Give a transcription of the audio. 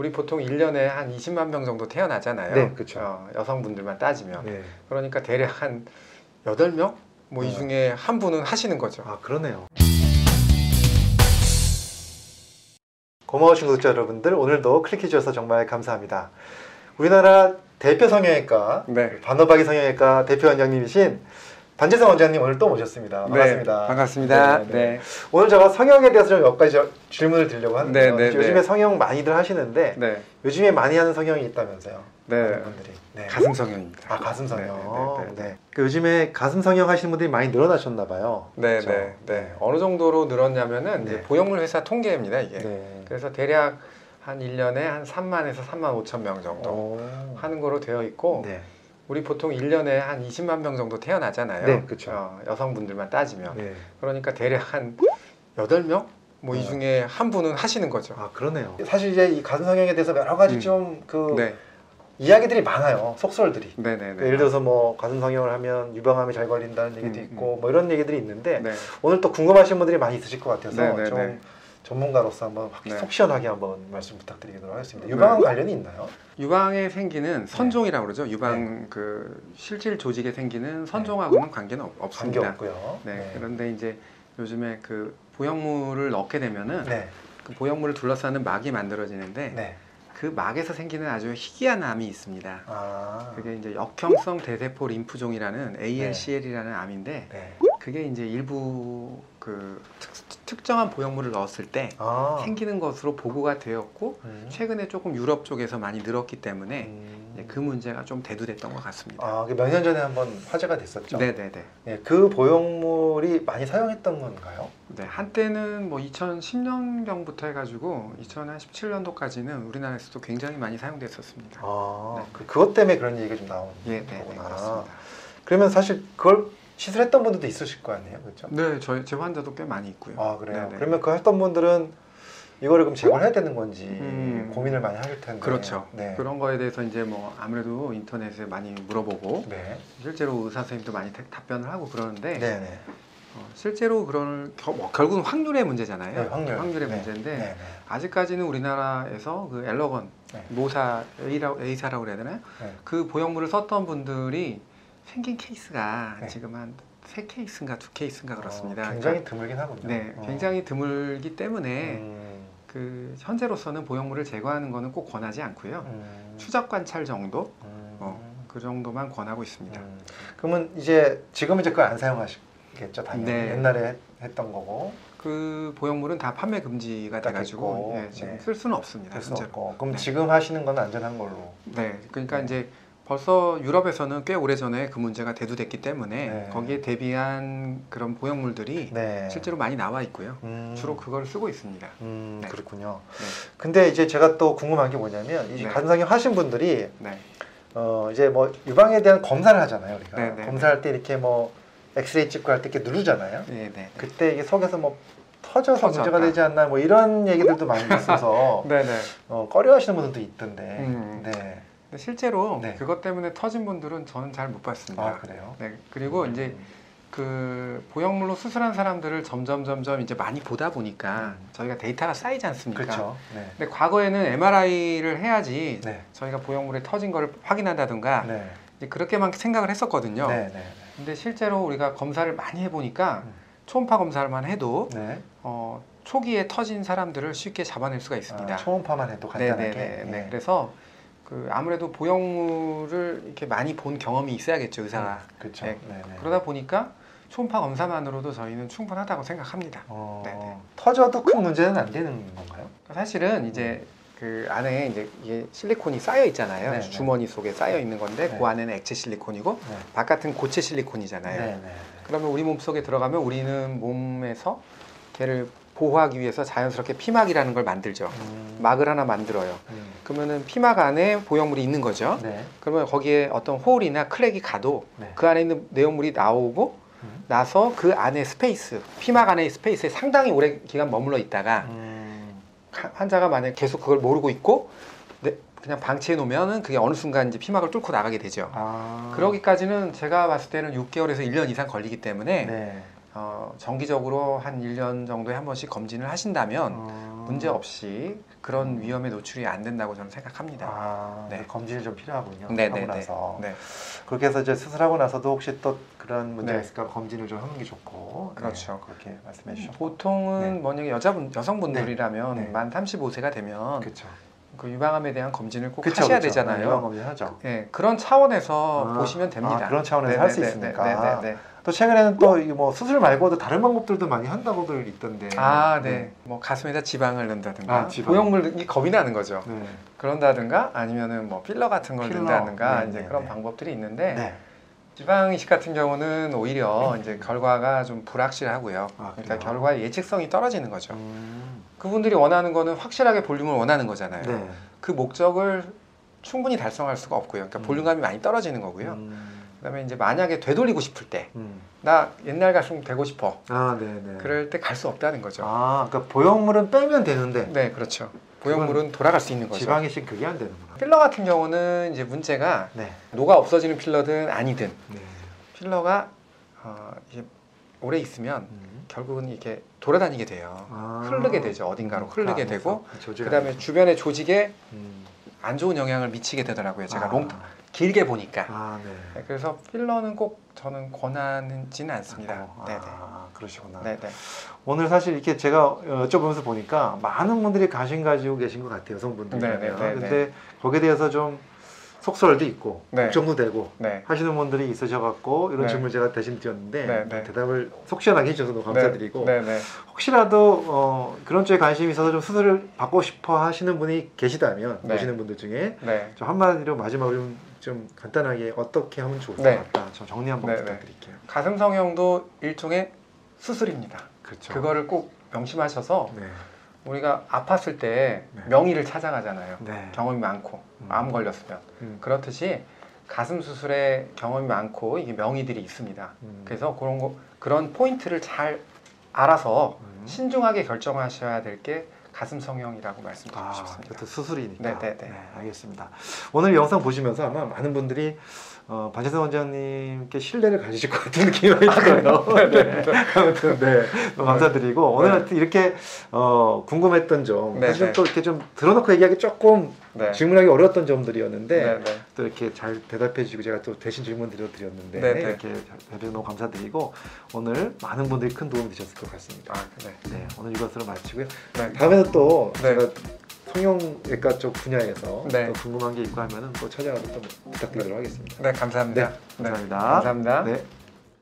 우리 보통 1년에 한 20만 명 정도 태어나잖아요. 네, 그쵸. 어, 여성분들만 따지면. 네. 그러니까 대략 한 8명? 뭐이 네. 중에 한 분은 하시는 거죠. 아 그러네요. 고마우신 구독자 여러분들 오늘도 클릭해 주셔서 정말 감사합니다. 우리나라 대표 성형외과 네. 반어박이 성형외과 대표 원장님이신 반재성 원장님 오늘 또 모셨습니다. 반갑습니다. 네, 반갑습니다. 네, 네. 네. 오늘 제가 성형에 대해서 좀 몇 가지 저- 질문을 드리려고 하는데요. 네, 네, 요즘에 네. 성형 많이들 하시는데 네. 요즘에 많이 하는 성형이 있다면서요? 네. 분들이. 네. 가슴 성형입니다. 아 가슴 성형. 네, 네, 네, 네. 그 요즘에 가슴 성형 하시는 분들이 많이 늘어나셨나 봐요. 네, 그렇죠? 네, 네. 어느 정도로 늘었냐면은 네. 보형물 회사 통계입니다, 이게. 네. 그래서 대략 한 1년에 한 3만에서 3만 5천 명 정도 오. 하는 거로 되어 있고 네. 우리 보통 1년에 한 20만 명 정도 태어나잖아요. 네, 그쵸. 어, 여성분들만 따지면. 네. 그러니까 대략 한 8명? 뭐이 네. 중에 한 분은 하시는 거죠. 아 그러네요. 사실 이제 이 가슴 성형에 대해서 여러 가지 음. 좀그 네. 이야기들이 많아요. 속설들이. 네, 네, 네. 예를 들어서 뭐 가슴 성형을 하면 유방암이 잘 걸린다는 얘기도 음, 있고 뭐 이런 얘기들이 있는데 네. 오늘 또 궁금하신 분들이 많이 있으실 것 같아서 네, 네, 좀 네. 전문가로서 한번 확- 네. 속 시원하게 한번 말씀 부탁드리도록 하겠습니다. 네. 유방암 관련이 있나요? 유방에 생기는 선종이라고 그러죠. 유방 그 실질 조직에 생기는 선종하고는 관계는 없, 관계 없습니다. 없고요. 네. 그런데 이제 요즘에 그 보형물을 넣게 되면은 네. 그 보형물을 둘러싸는 막이 만들어지는데 네. 그 막에서 생기는 아주 희귀한 암이 있습니다. 아. 그게 이제 역형성 대세포 림프종이라는 ALCL이라는 암인데 네. 그게 이제 일부 그 특, 정한 보형물을 넣었을 때 아. 생기는 것으로 보고가 되었고 음. 최근에 조금 유럽 쪽에서 많이 늘었기 때문에 음. 그 문제가 좀 대두됐던 것 같습니다. 아, 몇 년 전에 한번 화제가 됐었죠. 네네네. 네, 그 보형물이 많이 사용했던 건가요? 네, 한때는 뭐 2010년경부터 해가지고 2017년도까지는 우리나라에서도 굉장히 많이 사용됐었습니다. 아, 네. 그, 그것 때문에 그런 얘기가 좀 나오는 예, 네, 네, 거구나. 그렇습니다. 그러면 사실 그걸 시술했던 분들도 있으실 거 아니에요, 그렇죠? 네, 저희 제 환자도 꽤 많이 있고요. 아 그래요. 네네. 그러면 그 했던 분들은 이거를 그럼 제거를 해야 되는 건지 음. 고민을 많이 하실 텐데. 그렇죠. 네. 그런 거에 대해서 이제 뭐 아무래도 인터넷에 많이 물어보고 네. 실제로 의사 선생님도 많이 대- 답변을 하고 그러는데 네네. 어, 실제로 그런 겨- 뭐 결국은 확률의 문제잖아요. 네, 확률. 의 네. 문제인데 네네. 아직까지는 우리나라에서 그 엘러건 네. 모사 A라, A사라고 그래야 되나요? 네. 그 보형물을 썼던 분들이 생긴 케이스가 네. 지금 한 세 케이스인가 두 케이스인가 그렇습니다. 어, 굉장히 드물긴 하군요. 그러니까, 네, 어. 굉장히 드물기 때문에 음, 그 현재로서는 보형물을 제거하는 거는 꼭 권하지 않고요. 음, 추적 관찰 정도 음, 어, 그 정도만 권하고 있습니다. 음. 그러면 이제 지금은 이제 그걸 안 사용하시겠죠, 당연히. 네. 옛날에 했- 했던 거고 그 보형물은 다 판매 금지가 딱 돼가지고 예, 지금 네. 쓸 수는 없습니다. 될수 현재로. 없고. 그럼 네. 지금 하시는 건 안전한 걸로. 네, 그러니까 네. 이제 벌써 유럽에서는 꽤 오래 전에 그 문제가 대두됐기 때문에 네. 거기에 대비한 그런 보형물들이 네. 실제로 많이 나와 있고요. 음. 주로 그걸 쓰고 있습니다. 음, 네. 그렇군요. 네. 근데 이제 제가 또 궁금한 게 뭐냐면 이 네. 간성형 하신 분들이 네, 어 이제 뭐 유방에 대한 검사를 하잖아요, 우리가. 네, 네, 검사할 때 이렇게 뭐 엑스레이 찍고 할 때 이렇게 누르잖아요. 그때 이게 속에서 뭐 터져서 터졌다. 문제가 되지 않나 뭐 이런 얘기들도 많이 있어서. 어, 꺼려하시는 분들도 있던데. 음. 네. 근데 실제로 네. 그것 때문에 터진 분들은 저는 잘 못 봤습니다. 아 그래요? 네, 그리고 이제 그 보형물로 수술한 사람들을 점점 점점 이제 많이 보다 보니까 음. 저희가 데이터가 쌓이지 않습니까? 그렇죠. 네. 근데 과거에는 MRI를 해야지 네. 저희가 보형물에 터진 거를 확인한다든가 네. 이제 그렇게만 생각을 했었거든요. 네. 네. 근데 실제로 우리가 검사를 많이 해보니까 음. 초음파 검사만 해도 네. 어, 초기에 터진 사람들을 쉽게 잡아낼 수가 있습니다. 아, 초음파만 해도 간단하게. 네네네. 네. 네. 그래서 그 아무래도 보형물을 이렇게 많이 본 경험이 있어야겠죠 의사가. 그렇죠. 네. 네. 네. 그러다 보니까 초음파 검사만으로도 저희는 충분하다고 생각합니다. 어, 네네. 터져도 큰 문제는 안 되는 건가요? 사실은 이제 그 안에 이제 이게 실리콘이 쌓여 있잖아요. 네네. 주머니 속에 쌓여 있는 건데 네. 그 안에는 액체 실리콘이고 네. 바깥은 고체 실리콘이잖아요. 네. 네. 그러면 우리 몸 속에 들어가면 우리는 몸에서 걔를 보호하기 위해서 자연스럽게 피막이라는 걸 만들죠. 음. 막을 하나 만들어요. 음. 그러면은 피막 안에 보형물이 있는 거죠. 네. 그러면 거기에 어떤 홀이나 크랙이 가도 네. 그 안에 있는 내용물이 나오고 음. 나서 그 안에 space, 피막 안의 space에 상당히 오래 기간 머물러 있다가 음. 하- 환자가 만약 계속 그걸 모르고 있고 네, 그냥 방치해 놓으면은 그게 어느 순간 이제 피막을 뚫고 나가게 되죠. 아. 그러기까지는 제가 봤을 때는 6개월에서 1년 이상 걸리기 때문에 네. 어, 정기적으로 한 1년 정도에 한 번씩 검진을 하신다면 어. 문제 없이 그런 위험에 노출이 안 된다고 저는 생각합니다. 아, 네. 검진이 좀 필요하군요. 네, 하고 네, 네. 나서 네. 그렇게 해서 이제 수술하고 나서도 혹시 또 그런 문제가 네. 있을까 검진을 좀 하는 게 좋고 그렇죠. 네, 그렇게 말씀해 주셨고 보통은 네. 만약에 여자분 여성분들이라면. 만 35세가 되면 그렇죠. 그 유방암에 대한 검진을 꼭 그쵸, 하셔야 그쵸. 네, 되잖아요. 유방 검진 하죠. 예, 그런 차원에서 아, 보시면 됩니다. 아, 그런 차원에서 할 수 있으니까. 네, 네, 네. 또 최근에는 또 뭐 수술 말고도 다른 방법들도 많이 한다고들 있던데. 아, 네. 뭐 가슴에다 지방을 넣는다든가 아, 지방. 보형물이 겁이 나는 거죠. 네. 그런다든가 아니면은 뭐 필러 같은 걸 필러. 넣는다든가 네, 이제 네, 그런 네. 방법들이 있는데 네. 지방 이식 같은 경우는 오히려 이제 결과가 좀 불확실하고요. 아, 그러니까? 결과의 예측성이 떨어지는 거죠. 음. 그분들이 원하는 거는 확실하게 볼륨을 원하는 거잖아요. 네. 그 목적을 충분히 달성할 수가 없고요. 그러니까 음. 볼륨감이 많이 떨어지는 거고요. 음. 그다음에 이제 만약에 되돌리고 싶을 때 음. 나 옛날 가슴 되고 싶어. 아, 네, 네. 그럴 때 갈 수 없다는 거죠. 아, 그러니까 보형물은 빼면 되는데 네, 그렇죠. 보형물은 돌아갈 수 있는 거죠. 지방 이식 그게 안 되는구나. 필러 같은 경우는 이제 문제가 네. 녹아 없어지는 필러든 아니든 네. 필러가 어, 이게 오래 있으면 음. 결국은 이렇게 돌아다니게 돼요. 아. 흐르게 되죠. 어딘가로 흐르게 그 되고 조직이 그다음에. 주변의 조직에 음. 안 좋은 영향을 미치게 되더라고요. 제가 아. 롱 길게 보니까. 아, 네. 네, 그래서 필러는 꼭 저는 권하지는 않습니다. 어, 네, 아, 그러시구나. 네, 네. 오늘 사실 이렇게 제가 여쭤보면서 보니까 많은 분들이 관심 가지고 계신 것 같아요, 여성분들이. 네, 네, 네, 근데 거기에 대해서 좀 속설도 있고 네. 걱정도 되고 네. 하시는 분들이 있으셔갖고 이런 네. 질문 을 제가 대신 드렸는데 네, 네. 대답을 속 시원하게 해주셔서 너무 감사드리고 네, 네. 혹시라도 어, 그런 쪽에 관심이 있어서 좀 수술을 받고 싶어 하시는 분이 계시다면 네. 보시는 분들 중에 네. 좀 한마디로 마지막으로 좀, 좀 간단하게 어떻게 하면 좋을 네. 것 같다. 좀 정리 한번. 부탁드릴게요. 가슴 성형도 일종의 수술입니다. 그렇죠. 그거를 꼭 명심하셔서 네. 우리가 아팠을 때 네. 명의를 찾아가잖아요. 네. 경험이 많고 음. 암 걸렸으면 음. 그렇듯이 가슴 수술에 경험이 많고 이게 명의들이 있습니다. 음. 그래서 그런 거 그런 포인트를 잘 알아서 음. 신중하게 결정하셔야 될 게 가슴 성형이라고 말씀드리고 아, 싶습니다. 수술이니까. 네, 네, 네. 알겠습니다. 오늘 영상 보시면서 아마 많은 분들이 어, 반재성 원장님께 신뢰를 가지실 것 같은 느낌이 들어요. 네. 아무튼 네, 너무 감사드리고 오늘 네. 하여튼 이렇게 어, 궁금했던 점, 네, 사실 네. 또 이렇게 좀 드러놓고 얘기하기 조금 네. 질문하기 어려웠던 점들이었는데 네, 네. 또 이렇게 잘 대답해 주시고 제가 또 대신 질문 드려드렸는데 네, 네. 이렇게 대답해 너무 감사드리고 오늘 많은 분들이 큰 도움이 되셨을 것 같습니다. 아, 네. 네, 오늘 이것으로 마치고요. 네. 다음에는 또 네. 제가 성형외과 쪽 분야에서 네. 또 궁금한 게 있고 하면은 또 찾아가서 또 부탁드리도록 하겠습니다. 네, 감사합니다. 네, 감사합니다. 감사합니다. 네.